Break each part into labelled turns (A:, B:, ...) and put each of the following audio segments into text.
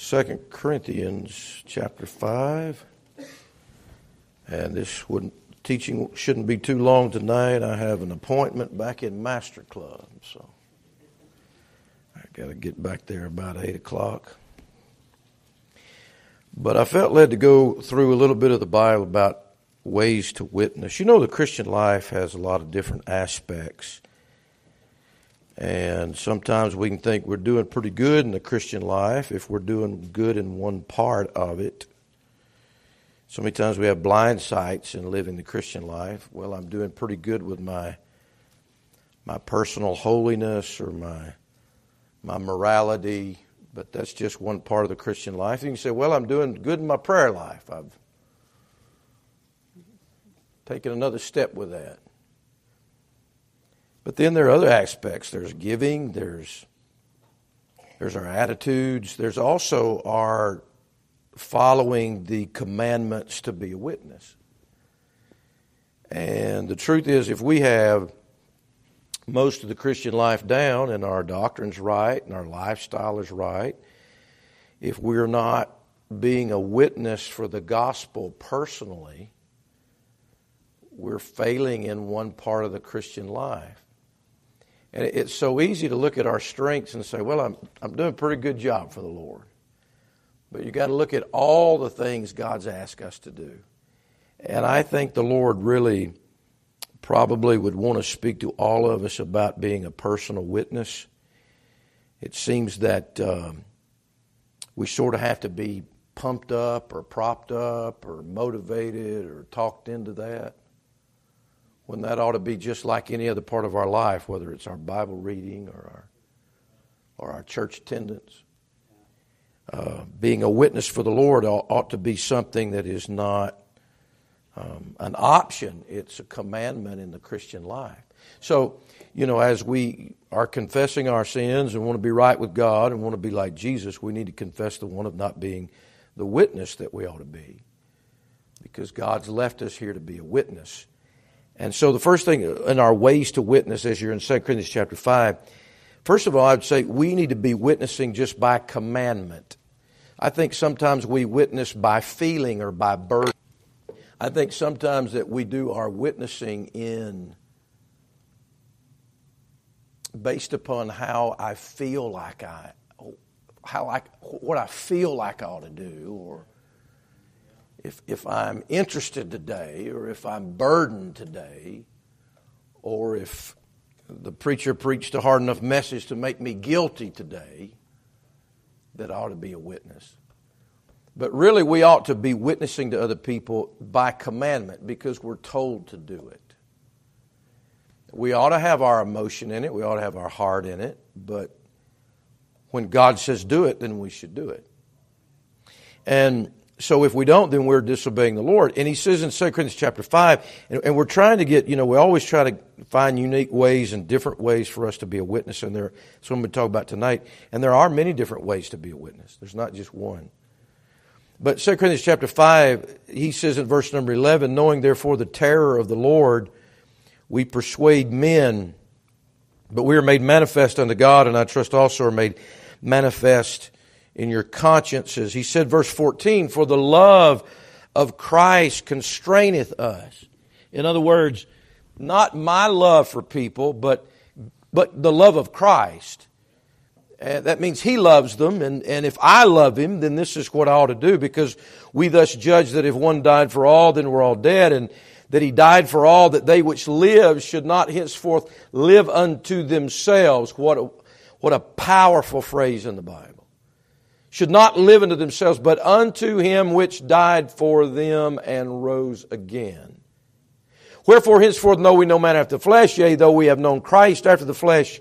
A: Second Corinthians chapter 5. And this wouldn't, teaching shouldn't be too long tonight. I have an appointment back in Master Club, so I got to get back there about 8 o'clock. But I felt led to go through a little bit of the Bible about ways to witness. You know, the Christian life has a lot of different aspects. And sometimes we can think we're doing pretty good in the Christian life if we're doing good in one part of it. So many times we have blind sights in living the Christian life. Well, I'm doing pretty good with my my personal holiness or my my morality, but that's just one part of the Christian life. You can say, "Well, I'm doing good in my prayer life. I've taken another step with that." But then there are other aspects. There's giving, there's there's our attitudes, there's also our following the commandments to be a witness. And the truth is if we have most of the Christian life down and our doctrine's right and our lifestyle is right, if we're not being a witness for the gospel personally, we're failing in one part of the Christian life. And it's so easy to look at our strengths and say, well, I'm, I'm doing a pretty good job for the Lord. But you've got to look at all the things God's asked us to do. And I think the Lord really probably would want to speak to all of us about being a personal witness. It seems that um, we sort of have to be pumped up or propped up or motivated or talked into that when that ought to be just like any other part of our life, whether it's our Bible reading or our, or our church attendance. Uh, being a witness for the Lord ought, to be something that is not um, an option, it's a commandment in the Christian life. So, you know, as we are confessing our sins and want to be right with God and want to be like Jesus, we need to confess the one of not being the witness that we ought to be. Because God's left us here to be a witness and so the first thing in our ways to witness, as you're in 2 Corinthians chapter 5, first of all, I would say we need to be witnessing just by commandment. I think sometimes we witness by feeling or by burden. I think sometimes that we do our witnessing in based upon how I feel like I, how I, what I feel like I ought to do, or if, if I'm interested today, or if I'm burdened today, or if the preacher preached a hard enough message to make me guilty today, that I ought to be a witness. But really, we ought to be witnessing to other people by commandment because we're told to do it. We ought to have our emotion in it, we ought to have our heart in it, but when God says do it, then we should do it. And so if we don't, then we're disobeying the Lord. And he says in 2 Corinthians chapter 5, and, and, we're trying to get, you know, we always try to find unique ways and different ways for us to be a witness. And there, that's what I'm going to talk about tonight. And there are many different ways to be a witness. There's not just one. But 2 Corinthians chapter 5, he says in verse number 11, knowing therefore the terror of the Lord, we persuade men, but we are made manifest unto God, and I trust also are made manifest in your consciences. He said, verse 14, for the love of Christ constraineth us. In other words, not my love for people, but, but the love of Christ. And that means He loves them, and, and if I love Him, then this is what I ought to do, because we thus judge that if one died for all, then we're all dead, and that He died for all, that they which live should not henceforth live unto themselves. What a, what a powerful phrase in the Bible should not live unto themselves, but unto him which died for them and rose again. Wherefore henceforth know we no man after the flesh, yea, though we have known Christ after the flesh,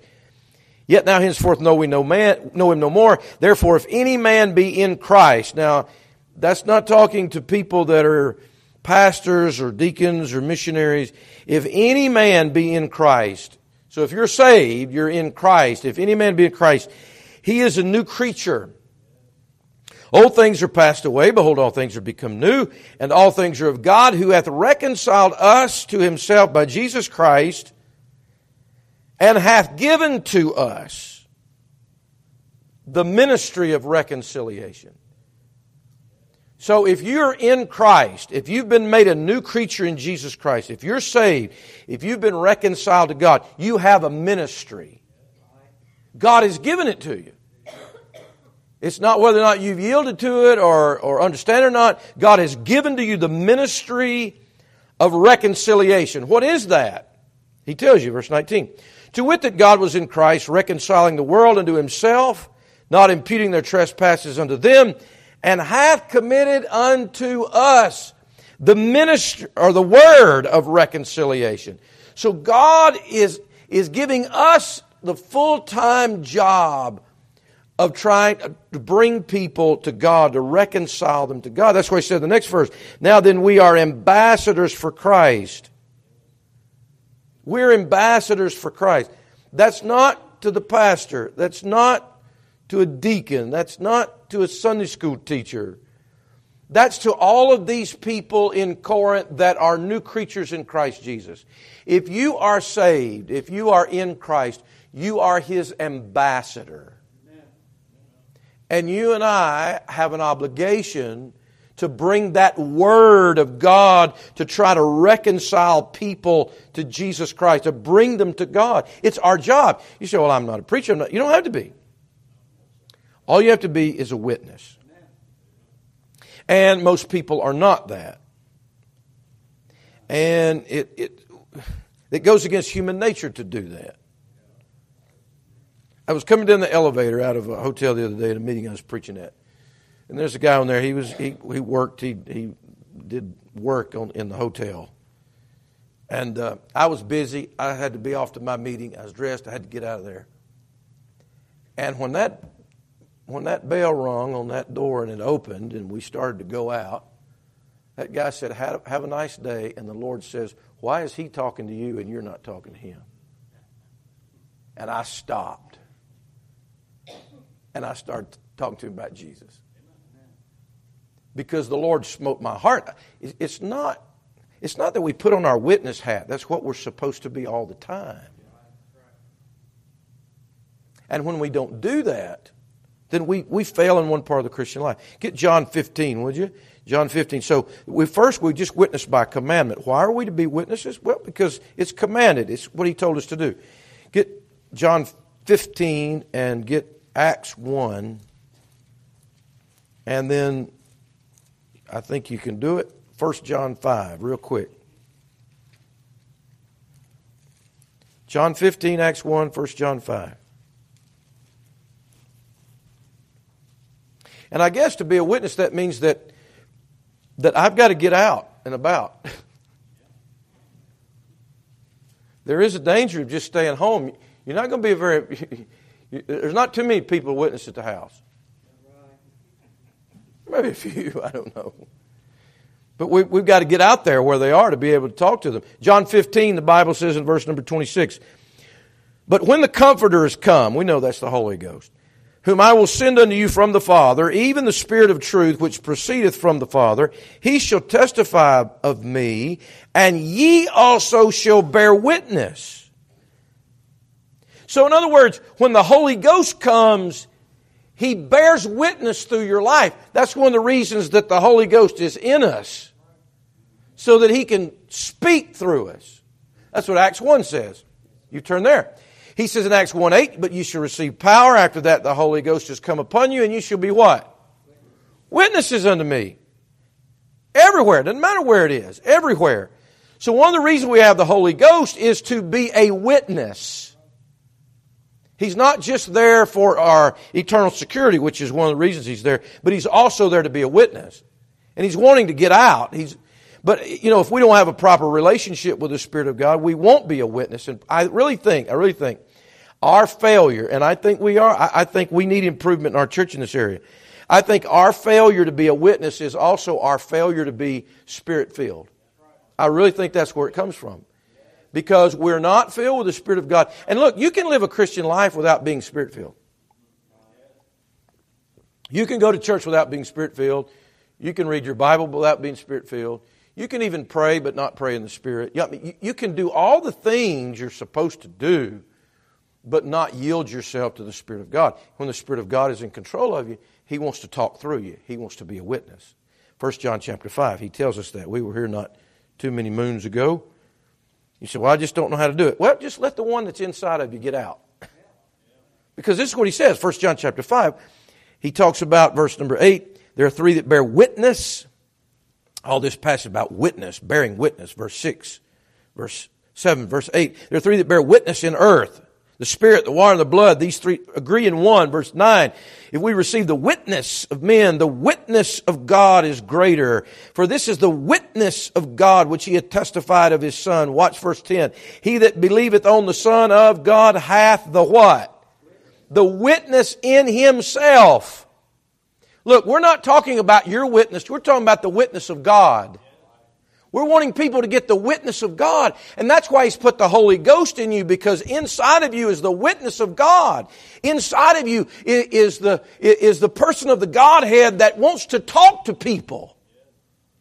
A: yet now henceforth know we no man, know him no more. Therefore, if any man be in Christ, now that's not talking to people that are pastors or deacons or missionaries. If any man be in Christ, so if you're saved, you're in Christ. If any man be in Christ, he is a new creature. Old things are passed away. Behold, all things are become new. And all things are of God who hath reconciled us to himself by Jesus Christ and hath given to us the ministry of reconciliation. So if you're in Christ, if you've been made a new creature in Jesus Christ, if you're saved, if you've been reconciled to God, you have a ministry. God has given it to you. It's not whether or not you've yielded to it or, or understand it or not. God has given to you the ministry of reconciliation. What is that? He tells you, verse 19. To wit, that God was in Christ, reconciling the world unto himself, not imputing their trespasses unto them, and hath committed unto us the ministry or the word of reconciliation. So God is, is giving us the full time job of trying to bring people to God, to reconcile them to God. That's why he said in the next verse, now then we are ambassadors for Christ. We're ambassadors for Christ. That's not to the pastor. That's not to a deacon. That's not to a Sunday school teacher. That's to all of these people in Corinth that are new creatures in Christ Jesus. If you are saved, if you are in Christ, you are His ambassador. And you and I have an obligation to bring that word of God to try to reconcile people to Jesus Christ, to bring them to God. It's our job. You say, well, I'm not a preacher. Not. You don't have to be. All you have to be is a witness. And most people are not that. And it, it, it goes against human nature to do that. I was coming down the elevator out of a hotel the other day at a meeting I was preaching at, and there's a guy on there. He was he he worked. He he did work on in the hotel, and uh, I was busy. I had to be off to my meeting. I was dressed. I had to get out of there. And when that when that bell rung on that door and it opened and we started to go out, that guy said, "Have, have a nice day." And the Lord says, "Why is he talking to you and you're not talking to him?" And I stopped and I started talking to him about Jesus. Because the Lord smote my heart. It's not, it's not that we put on our witness hat. That's what we're supposed to be all the time. And when we don't do that, then we, we fail in one part of the Christian life. Get John 15, would you? John 15. So we first we just witness by commandment. Why are we to be witnesses? Well, because it's commanded. It's what he told us to do. Get John 15 and get Acts 1, and then I think you can do it. 1 John 5, real quick. John 15, Acts 1, 1 John 5. And I guess to be a witness, that means that, that I've got to get out and about. there is a danger of just staying home. You're not going to be a very, There's not too many people witness at the house. Maybe a few, I don't know. But we, we've got to get out there where they are to be able to talk to them. John 15, the Bible says in verse number 26, But when the Comforter is come, we know that's the Holy Ghost, whom I will send unto you from the Father, even the Spirit of truth which proceedeth from the Father, he shall testify of me, and ye also shall bear witness. So, in other words, when the Holy Ghost comes, He bears witness through your life. That's one of the reasons that the Holy Ghost is in us, so that He can speak through us. That's what Acts 1 says. You turn there. He says in Acts 1 8, but you shall receive power. After that, the Holy Ghost has come upon you, and you shall be what? Witnesses unto me. Everywhere. Doesn't matter where it is. Everywhere. So one of the reasons we have the Holy Ghost is to be a witness. He's not just there for our eternal security, which is one of the reasons he's there, but he's also there to be a witness. And he's wanting to get out. He's, but, you know, if we don't have a proper relationship with the Spirit of God, we won't be a witness. And I really think, I really think our failure, and I think we are, I, I think we need improvement in our church in this area. I think our failure to be a witness is also our failure to be spirit filled. I really think that's where it comes from because we're not filled with the Spirit of God. And look, you can live a Christian life without being Spirit filled. You can go to church without being Spirit filled. You can read your Bible without being Spirit filled. You can even pray but not pray in the Spirit. You can do all the things you're supposed to do but not yield yourself to the Spirit of God. When the Spirit of God is in control of you, He wants to talk through you. He wants to be a witness. 1 John chapter 5, he tells us that. We were here not too many moons ago. You say, Well, I just don't know how to do it. Well, just let the one that's inside of you get out. Because this is what he says, 1 John chapter 5. He talks about verse number 8. There are three that bear witness. All this passage about witness, bearing witness, verse 6, verse 7, verse 8. There are three that bear witness in earth the Spirit, the water, and the blood, these three agree in one. Verse 9. If we receive the witness of men, the witness of God is greater. For this is the witness of God which he hath testified of his Son. Watch verse 10. He that believeth on the Son of God hath the what? The witness in himself. Look, we're not talking about your witness. We're talking about the witness of God. We're wanting people to get the witness of God. And that's why He's put the Holy Ghost in you because inside of you is the witness of God. Inside of you is the, is the person of the Godhead that wants to talk to people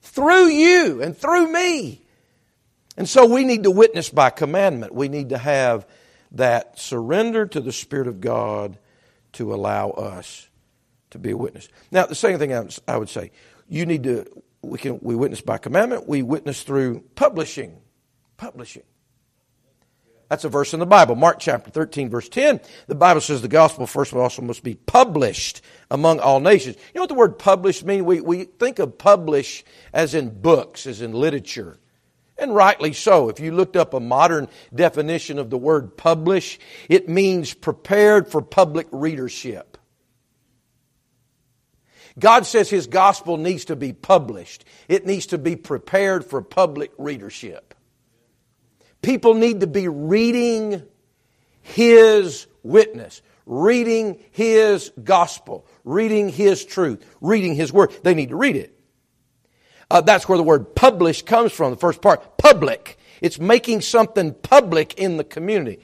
A: through you and through me. And so we need to witness by commandment. We need to have that surrender to the Spirit of God to allow us to be a witness. Now, the second thing I would say, you need to we can we witness by commandment, we witness through publishing. Publishing. That's a verse in the Bible. Mark chapter 13, verse 10. The Bible says the gospel, first of all, also must be published among all nations. You know what the word published means? We, we think of publish as in books, as in literature. And rightly so. If you looked up a modern definition of the word publish, it means prepared for public readership. God says His gospel needs to be published. It needs to be prepared for public readership. People need to be reading His witness, reading His gospel, reading His truth, reading His word. They need to read it. Uh, that's where the word publish comes from, the first part. Public. It's making something public in the community.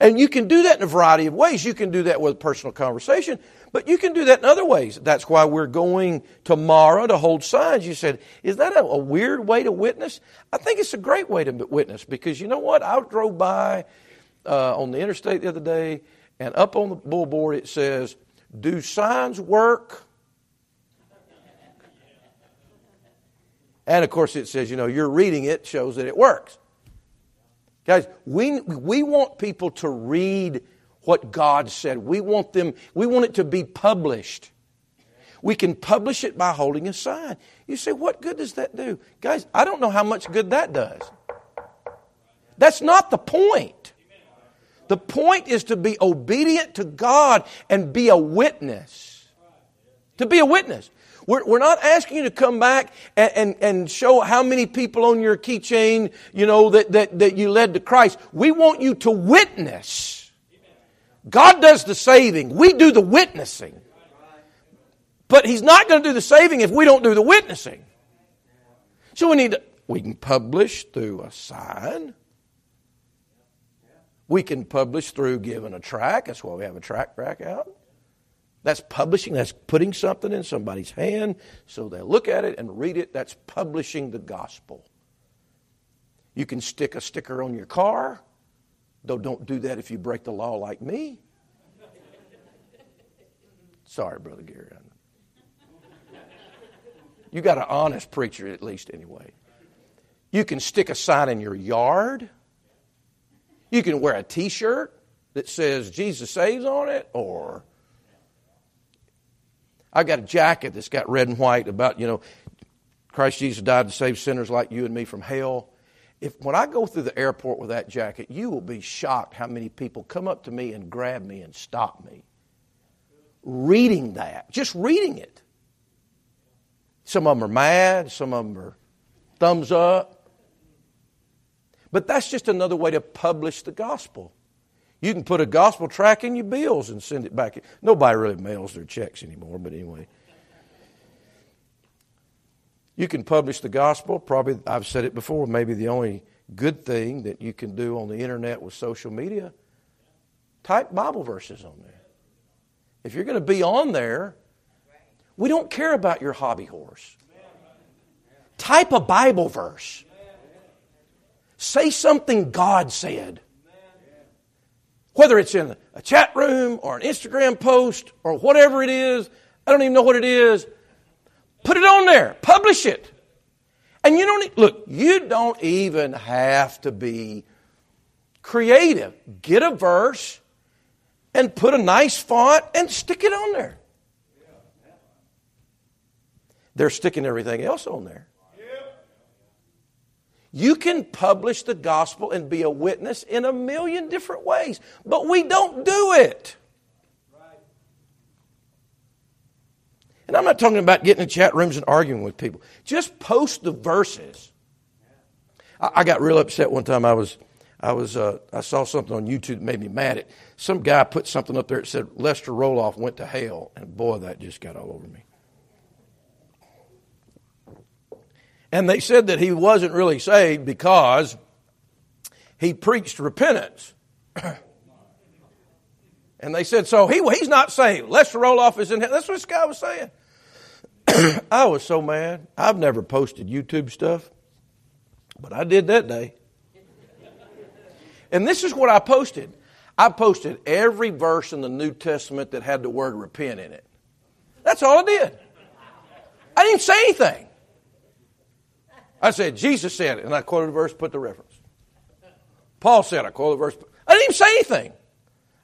A: And you can do that in a variety of ways. You can do that with personal conversation, but you can do that in other ways. That's why we're going tomorrow to hold signs. You said, is that a, a weird way to witness? I think it's a great way to witness because you know what? I drove by uh, on the interstate the other day, and up on the billboard it says, Do signs work? And of course, it says, you know, you're reading it shows that it works. Guys, we, we want people to read what God said. We want them, we want it to be published. We can publish it by holding a sign. You say, what good does that do? Guys, I don't know how much good that does. That's not the point. The point is to be obedient to God and be a witness. To be a witness. We're, we're not asking you to come back and, and, and show how many people on your keychain, you know, that, that, that you led to Christ. We want you to witness. God does the saving. We do the witnessing. But He's not going to do the saving if we don't do the witnessing. So we need to, we can publish through a sign. We can publish through giving a tract. That's why we have a tract rack out. That's publishing, that's putting something in somebody's hand so they'll look at it and read it. That's publishing the gospel. You can stick a sticker on your car, though don't do that if you break the law like me. Sorry, Brother Gary. You got an honest preacher, at least, anyway. You can stick a sign in your yard. You can wear a t shirt that says Jesus saves on it, or I've got a jacket that's got red and white about, you know, Christ Jesus died to save sinners like you and me from hell. If when I go through the airport with that jacket, you will be shocked how many people come up to me and grab me and stop me. Reading that, just reading it. Some of them are mad, some of them are thumbs up. But that's just another way to publish the gospel. You can put a gospel tract in your bills and send it back. Nobody really mails their checks anymore, but anyway. You can publish the gospel. Probably, I've said it before, maybe the only good thing that you can do on the internet with social media. Type Bible verses on there. If you're going to be on there, we don't care about your hobby horse. Type a Bible verse. Say something God said. Whether it's in a chat room or an Instagram post or whatever it is, I don't even know what it is. Put it on there. Publish it. And you don't, look, you don't even have to be creative. Get a verse and put a nice font and stick it on there. They're sticking everything else on there. You can publish the gospel and be a witness in a million different ways, but we don't do it. And I'm not talking about getting in chat rooms and arguing with people. Just post the verses. I, got real upset one time. I was, I was, uh, I saw something on YouTube that made me mad. At some guy put something up there that said Lester Roloff went to hell, and boy, that just got all over me. And they said that he wasn't really saved because he preached repentance. and they said, so he, he's not saved. Lester Roloff is in hell. That's what this guy was saying. I was so mad. I've never posted YouTube stuff, but I did that day. And this is what I posted. I posted every verse in the New Testament that had the word repent in it. That's all I did. I didn't say anything. I said, Jesus said it, and I quoted the verse, put the reference. Paul said, I quoted the verse. I didn't even say anything.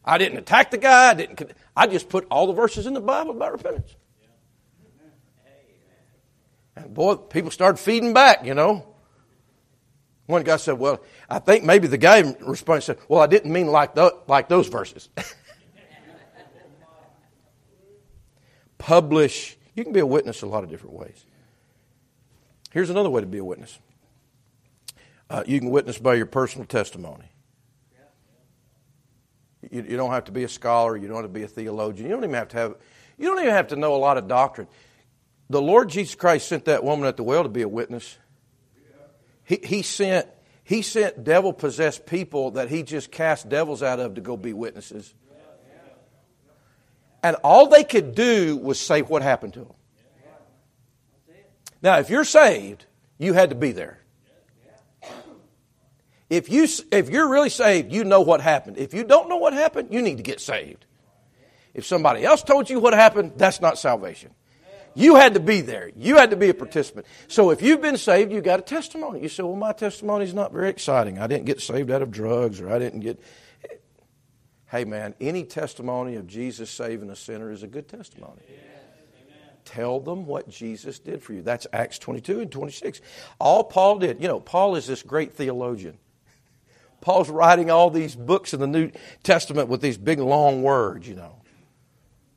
A: I didn't attack the guy. I didn't. I just put all the verses in the Bible about repentance. And boy, people started feeding back, you know. One guy said, Well, I think maybe the guy responded said, Well, I didn't mean like, the, like those verses. Publish. You can be a witness a lot of different ways. Here's another way to be a witness uh, you can witness by your personal testimony. You, you, don't have to be a scholar. You don't have to be a theologian. You don't even have to have. You don't even have to know a lot of doctrine. The Lord Jesus Christ sent that woman at the well to be a witness. He, he sent he sent devil possessed people that he just cast devils out of to go be witnesses. And all they could do was say what happened to them. Now, if you're saved, you had to be there. If, you, if you're really saved, you know what happened. If you don't know what happened, you need to get saved. If somebody else told you what happened, that's not salvation. You had to be there. You had to be a participant. So if you've been saved, you got a testimony. You say, well, my testimony is not very exciting. I didn't get saved out of drugs or I didn't get. Hey, man, any testimony of Jesus saving a sinner is a good testimony. Tell them what Jesus did for you. That's Acts 22 and 26. All Paul did, you know, Paul is this great theologian. Paul's writing all these books in the New Testament with these big long words, you know.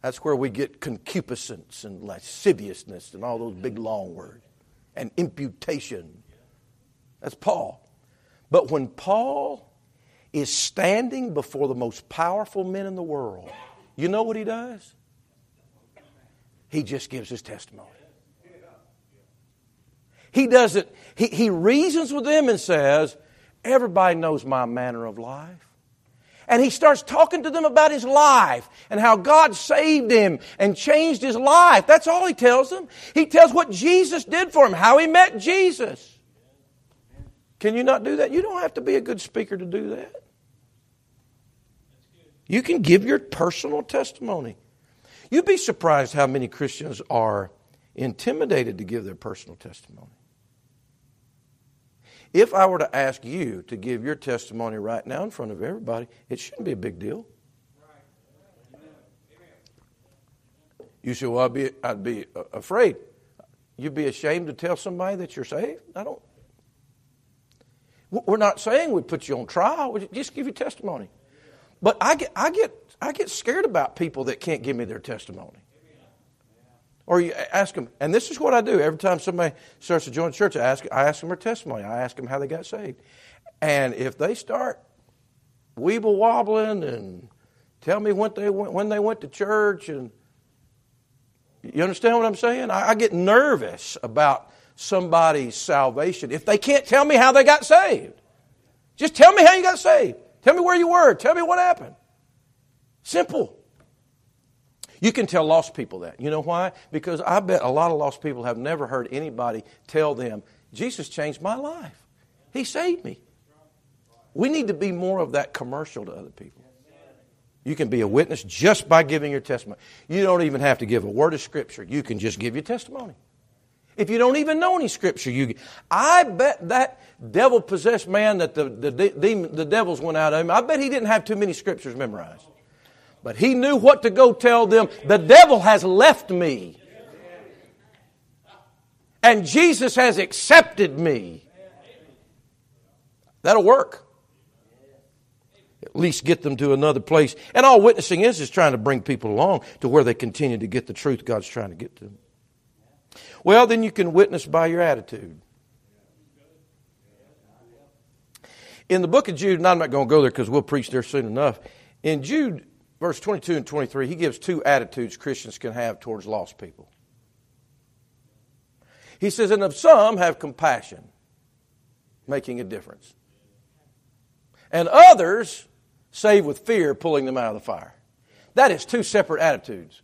A: That's where we get concupiscence and lasciviousness and all those big long words. And imputation. That's Paul. But when Paul is standing before the most powerful men in the world, you know what he does? He just gives his testimony. He doesn't, he, he reasons with them and says, Everybody knows my manner of life. And he starts talking to them about his life and how God saved him and changed his life. That's all he tells them. He tells what Jesus did for him, how he met Jesus. Can you not do that? You don't have to be a good speaker to do that. You can give your personal testimony. You'd be surprised how many Christians are intimidated to give their personal testimony. If I were to ask you to give your testimony right now in front of everybody, it shouldn't be a big deal. You say, well, I'd be, I'd be afraid. You'd be ashamed to tell somebody that you're saved? I don't. We're not saying we put you on trial. We just give you testimony. But I get, I get I get scared about people that can't give me their testimony. Or you ask them, and this is what I do every time somebody starts to join the church. I ask, I ask them their testimony. I ask them how they got saved, and if they start weeble wobbling and tell me when they went, when they went to church, and you understand what I'm saying? I, I get nervous about somebody's salvation if they can't tell me how they got saved. Just tell me how you got saved. Tell me where you were. Tell me what happened. Simple. You can tell lost people that. You know why? Because I bet a lot of lost people have never heard anybody tell them, Jesus changed my life. He saved me. We need to be more of that commercial to other people. You can be a witness just by giving your testimony. You don't even have to give a word of scripture. You can just give your testimony. If you don't even know any scripture, you I bet that devil possessed man that the, the, demon, the devils went out of him, I bet he didn't have too many scriptures memorized. But he knew what to go tell them. The devil has left me. And Jesus has accepted me. That'll work. At least get them to another place. And all witnessing is is trying to bring people along to where they continue to get the truth God's trying to get to them. Well, then you can witness by your attitude. In the book of Jude, and I'm not going to go there because we'll preach there soon enough. In Jude, verse 22 and 23, he gives two attitudes Christians can have towards lost people. He says, And of some have compassion, making a difference. And others save with fear, pulling them out of the fire. That is two separate attitudes.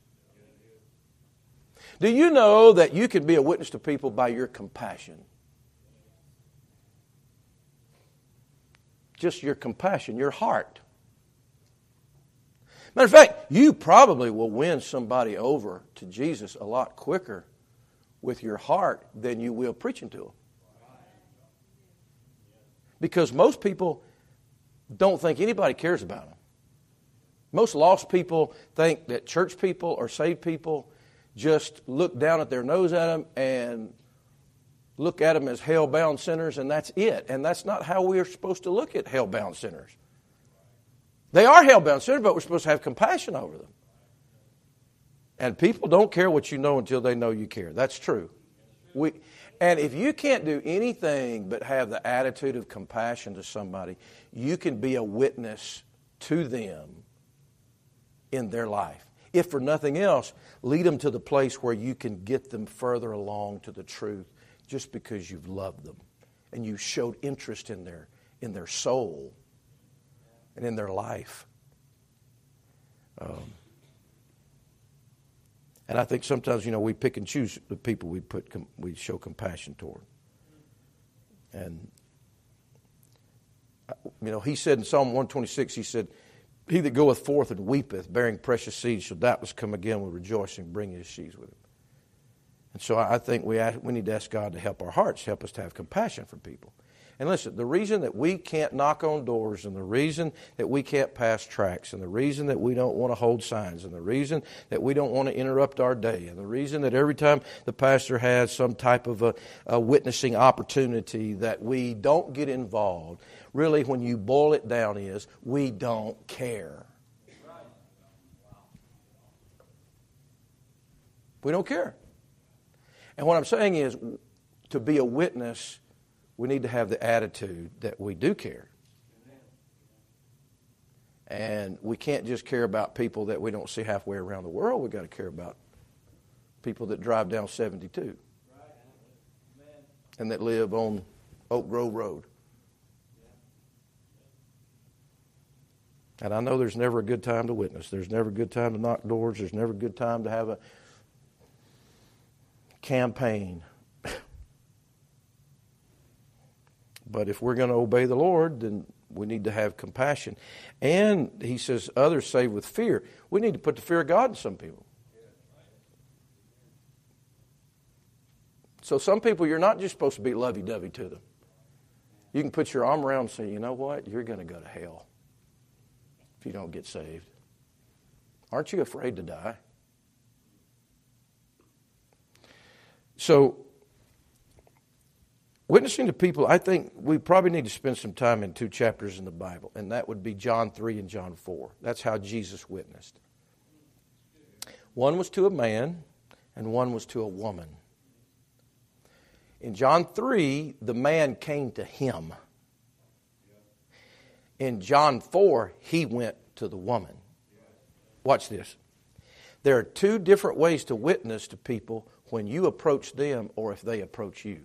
A: Do you know that you can be a witness to people by your compassion? Just your compassion, your heart. Matter of fact, you probably will win somebody over to Jesus a lot quicker with your heart than you will preaching to them. Because most people don't think anybody cares about them. Most lost people think that church people or saved people just look down at their nose at them and look at them as hell bound sinners, and that's it. And that's not how we are supposed to look at hell bound sinners. They are hell bound sinners, but we're supposed to have compassion over them. And people don't care what you know until they know you care. That's true. We, and if you can't do anything but have the attitude of compassion to somebody, you can be a witness to them in their life. If for nothing else, lead them to the place where you can get them further along to the truth just because you've loved them and you showed interest in their, in their soul and in their life. Um, and I think sometimes, you know, we pick and choose the people we put we show compassion toward. And uh, you know, he said in Psalm 126, he said, "He that goeth forth and weepeth, bearing precious seed, shall doubtless come again with rejoicing, bringing his sheaves with him." And so I think we ask, we need to ask God to help our hearts, help us to have compassion for people. And listen, the reason that we can't knock on doors, and the reason that we can't pass tracts, and the reason that we don't want to hold signs, and the reason that we don't want to interrupt our day, and the reason that every time the pastor has some type of a, a witnessing opportunity that we don't get involved, really, when you boil it down, is we don't care. We don't care. And what I'm saying is, to be a witness we need to have the attitude that we do care. And we can't just care about people that we don't see halfway around the world. We've got to care about people that drive down 72 and that live on Oak Grove Road. And I know there's never a good time to witness. There's never a good time to knock doors. There's never a good time to have a campaign. But if we're going to obey the Lord, then we need to have compassion. And he says, others say with fear. We need to put the fear of God in some people. So some people, you're not just supposed to be lovey dovey to them. You can put your arm around and say, you know what? You're going to go to hell if you don't get saved. Aren't you afraid to die? So Witnessing to people, I think we probably need to spend some time in two chapters in the Bible, and that would be John 3 and John 4. That's how Jesus witnessed. One was to a man, and one was to a woman. In John 3, the man came to him. In John 4, he went to the woman. Watch this. There are two different ways to witness to people when you approach them or if they approach you.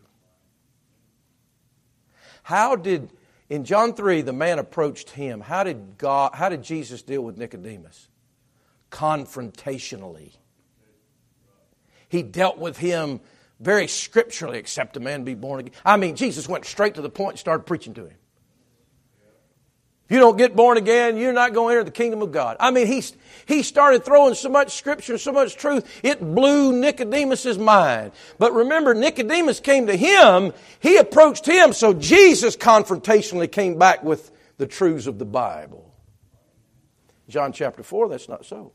A: How did, in John 3, the man approached him. How did, God, how did Jesus deal with Nicodemus? Confrontationally. He dealt with him very scripturally, except a man be born again. I mean, Jesus went straight to the point and started preaching to him. If you don't get born again, you're not going to enter the kingdom of God. I mean, he, he started throwing so much scripture, so much truth, it blew Nicodemus's mind. But remember, Nicodemus came to him, he approached him, so Jesus confrontationally came back with the truths of the Bible. John chapter 4, that's not so.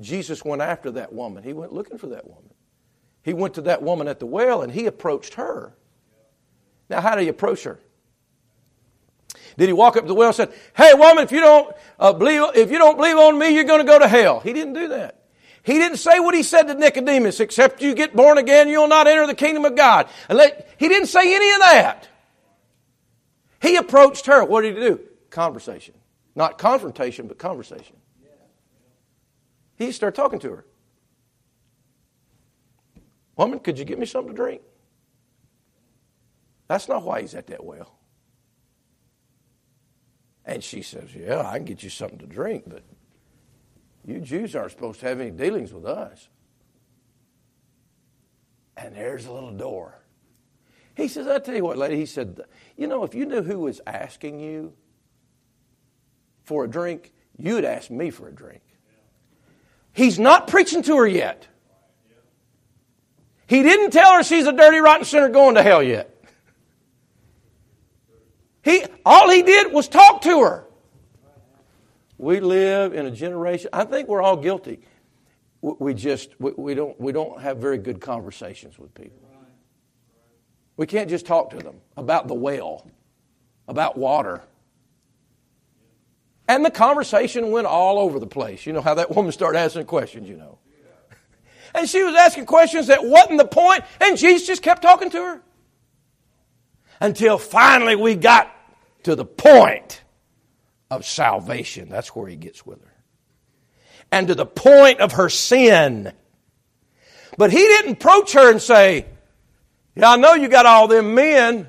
A: Jesus went after that woman. He went looking for that woman. He went to that woman at the well and he approached her. Now, how did he approach her? Did he walk up to the well and said, "Hey, woman, if you don't uh, believe, if you don't believe on me, you're going to go to hell"? He didn't do that. He didn't say what he said to Nicodemus, except you get born again, you'll not enter the kingdom of God. He didn't say any of that. He approached her. What did he do? Conversation. Not confrontation, but conversation. He started talking to her. Woman, could you get me something to drink? That's not why he's at that well. And she says, Yeah, I can get you something to drink, but you Jews aren't supposed to have any dealings with us. And there's a little door. He says, I tell you what, lady, he said, You know, if you knew who was asking you for a drink, you'd ask me for a drink. He's not preaching to her yet. He didn't tell her she's a dirty, rotten sinner going to hell yet. He, all he did was talk to her. We live in a generation, I think we're all guilty. We just, we, don't, we don't have very good conversations with people. We can't just talk to them about the well, about water. And the conversation went all over the place. You know how that woman started asking questions, you know. And she was asking questions that wasn't the point, and Jesus just kept talking to her. Until finally we got to the point of salvation. That's where he gets with her. And to the point of her sin. But he didn't approach her and say, Yeah, I know you got all them men.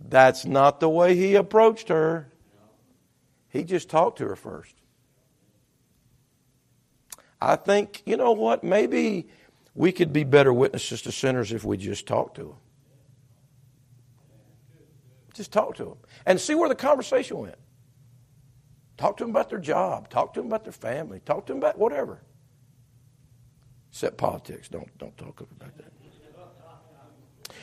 A: That's not the way he approached her. He just talked to her first. I think, you know what, maybe we could be better witnesses to sinners if we just talk to them. Just talk to them and see where the conversation went. Talk to them about their job. Talk to them about their family. Talk to them about whatever. Except politics. Don't, don't talk about that.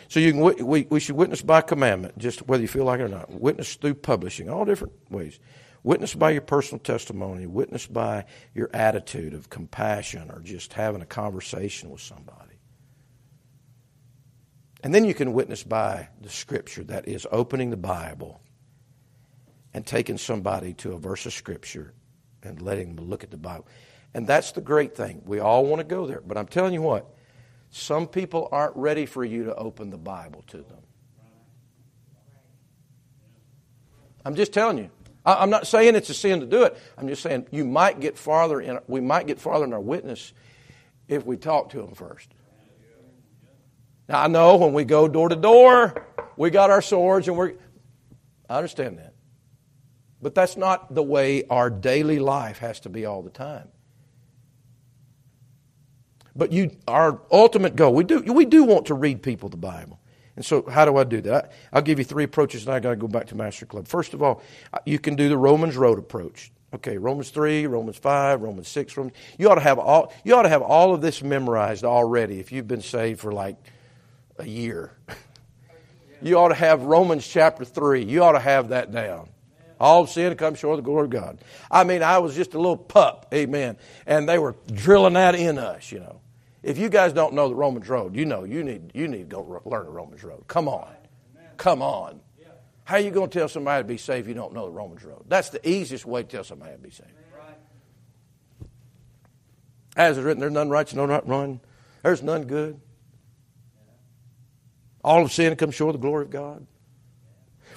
A: So you can, we, we should witness by commandment, just whether you feel like it or not. Witness through publishing, all different ways. Witness by your personal testimony. Witness by your attitude of compassion or just having a conversation with somebody. And then you can witness by the scripture that is opening the Bible and taking somebody to a verse of scripture and letting them look at the Bible. And that's the great thing. We all want to go there. But I'm telling you what, some people aren't ready for you to open the Bible to them. I'm just telling you. I'm not saying it's a sin to do it. I'm just saying you might get farther in, we might get farther in our witness if we talk to them first. Now, I know when we go door to door, we got our swords and we're. I understand that. But that's not the way our daily life has to be all the time. But you, our ultimate goal, we do, we do want to read people the Bible. And so, how do I do that? I'll give you three approaches, and I got to go back to Master Club. First of all, you can do the Romans Road approach. Okay, Romans three, Romans five, Romans six. Romans, you ought to have all. You ought to have all of this memorized already if you've been saved for like a year. You ought to have Romans chapter 3. You ought to have that down. All sin comes short of the glory of God. I mean, I was just a little pup, amen. And they were drilling that in us, you know. If you guys don't know the Romans Road, you know you need, you need to go learn the Romans Road. Come on. Come on. How are you going to tell somebody to be saved if you don't know the Romans Road? That's the easiest way to tell somebody to be saved. As is written, there's none righteous, no not run. There's none good. All of sin comes short of the glory of God.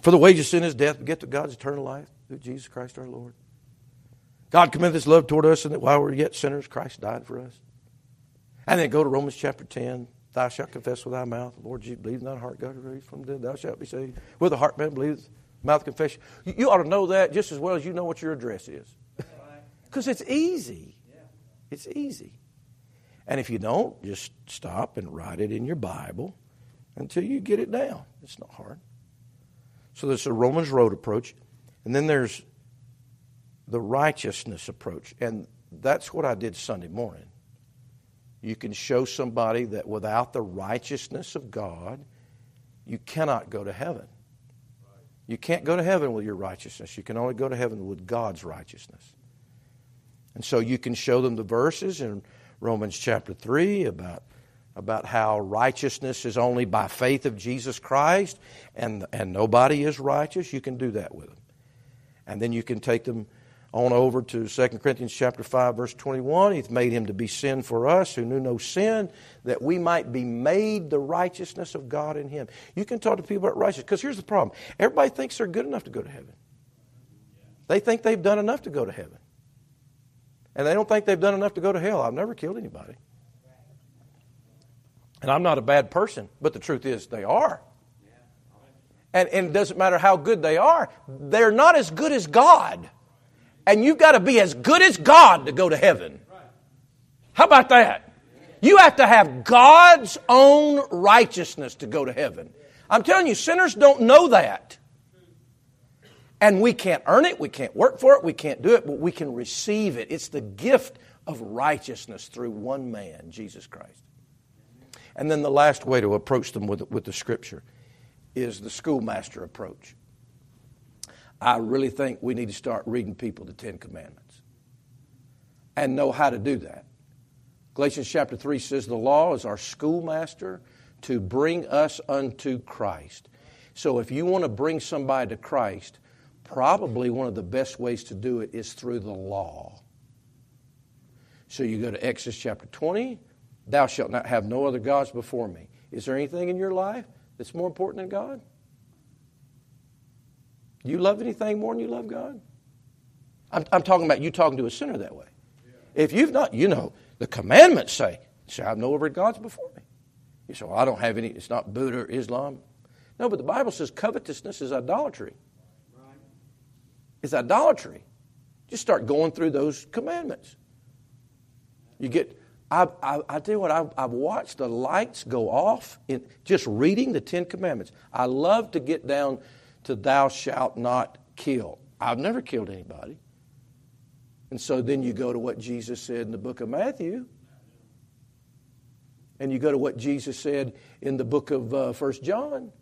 A: For the wages of sin is death, but get to God's eternal life through Jesus Christ our Lord. God commended his love toward us, and that while we were yet sinners, Christ died for us. And then go to Romans chapter 10. Thou shalt confess with thy mouth, Lord Jesus, believe in thy heart, God raised from the dead, thou shalt be saved. With the heart man believes, mouth confession. You ought to know that just as well as you know what your address is. Because it's easy. It's easy. And if you don't, just stop and write it in your Bible until you get it down. It's not hard. So there's a Romans road approach, and then there's the righteousness approach. And that's what I did Sunday morning. You can show somebody that without the righteousness of God, you cannot go to heaven. You can't go to heaven with your righteousness. You can only go to heaven with God's righteousness. And so you can show them the verses in Romans chapter 3 about, about how righteousness is only by faith of Jesus Christ and, and nobody is righteous. You can do that with them. And then you can take them on over to 2 Corinthians chapter 5 verse 21 he's made him to be sin for us who knew no sin that we might be made the righteousness of God in him. You can talk to people about righteousness because here's the problem. Everybody thinks they're good enough to go to heaven. They think they've done enough to go to heaven. And they don't think they've done enough to go to hell. I've never killed anybody and I'm not a bad person but the truth is they are and, and it doesn't matter how good they are they're not as good as God and you've got to be as good as God to go to heaven. How about that? You have to have God's own righteousness to go to heaven. I'm telling you, sinners don't know that. And we can't earn it, we can't work for it, we can't do it, but we can receive it. It's the gift of righteousness through one man, Jesus Christ. And then the last way to approach them with, with the scripture is the schoolmaster approach. I really think we need to start reading people the Ten Commandments and know how to do that. Galatians chapter 3 says, The law is our schoolmaster to bring us unto Christ. So if you want to bring somebody to Christ, probably one of the best ways to do it is through the law. So you go to Exodus chapter 20, Thou shalt not have no other gods before me. Is there anything in your life that's more important than God? Do you love anything more than you love God? I'm, I'm talking about you talking to a sinner that way. If you've not, you know, the commandments say, shall have no other gods before me. You say, well, I don't have any, it's not Buddha or Islam. No, but the Bible says covetousness is idolatry. It's idolatry. Just start going through those commandments. You get, I, I, I tell you what, I've, I've, watched the lights go off in just reading the Ten Commandments. I love to get down to thou shalt not kill. I've never killed anybody. And so then you go to what Jesus said in the book of Matthew. And you go to what Jesus said in the book of uh, 1 John.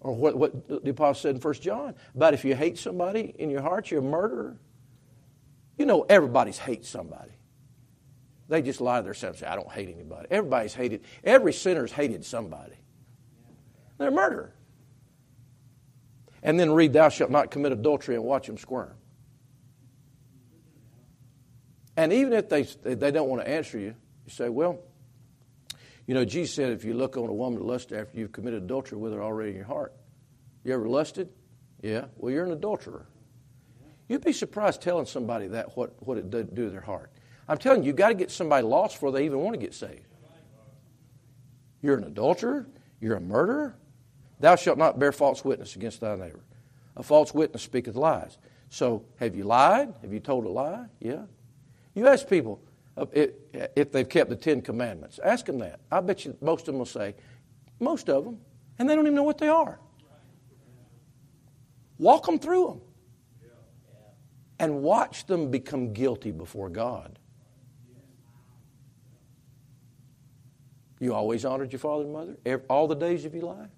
A: Or what, what the apostle said in 1 John. About if you hate somebody in your heart, you're a murderer. You know, everybody's hates somebody. They just lie to themselves I don't hate anybody. Everybody's hated. Every sinner's hated somebody. They're a murderer and then read, Thou shalt not commit adultery, and watch them squirm. And even if they, they don't want to answer you, you say, Well, you know, Jesus said if you look on a woman to lust after you've committed adultery with her already in your heart. You ever lusted? Yeah. Well, you're an adulterer. You'd be surprised telling somebody that what, what it did do to their heart. I'm telling you, you've got to get somebody lost before they even want to get saved. You're an adulterer. You're a murderer. Thou shalt not bear false witness against thy neighbor. A false witness speaketh lies. So, have you lied? Have you told a lie? Yeah. You ask people uh, if they've kept the Ten Commandments. Ask them that. I bet you most of them will say, most of them, and they don't even know what they are. Walk them through them and watch them become guilty before God. You always honored your father and mother all the days of your life?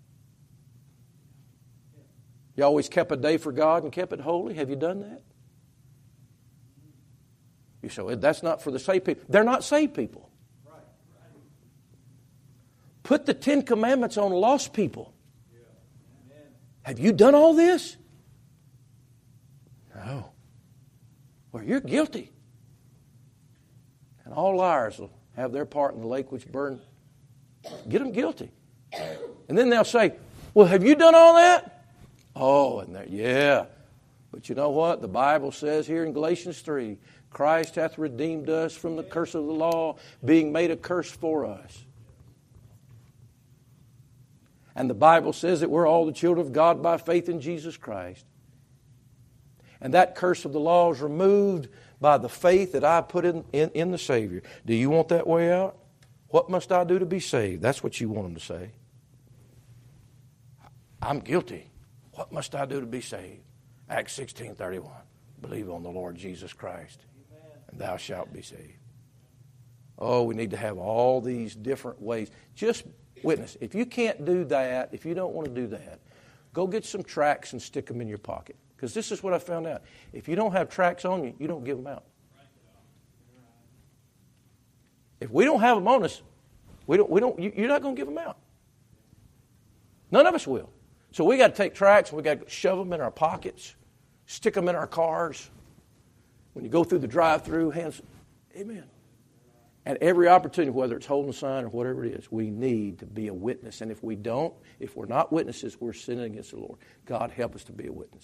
A: You always kept a day for God and kept it holy. Have you done that? You say, that's not for the saved people. They're not saved people. Put the Ten Commandments on lost people. Have you done all this? No. Well, you're guilty. And all liars will have their part in the lake which burn. Get them guilty. And then they'll say, Well, have you done all that? Oh, and yeah. But you know what? The Bible says here in Galatians 3 Christ hath redeemed us from the curse of the law, being made a curse for us. And the Bible says that we're all the children of God by faith in Jesus Christ. And that curse of the law is removed by the faith that I put in, in, in the Savior. Do you want that way out? What must I do to be saved? That's what you want them to say. I'm guilty. What must I do to be saved? Acts 16 31. Believe on the Lord Jesus Christ, and thou shalt be saved. Oh, we need to have all these different ways. Just witness. If you can't do that, if you don't want to do that, go get some tracts and stick them in your pocket. Because this is what I found out. If you don't have tracts on you, you don't give them out. If we don't have them on us, we don't, we don't, you're not going to give them out. None of us will. So we got to take tracts, we got to shove them in our pockets, stick them in our cars. When you go through the drive-through, hands, amen. At every opportunity, whether it's holding a sign or whatever it is, we need to be a witness. And if we don't, if we're not witnesses, we're sinning against the Lord. God help us to be a witness.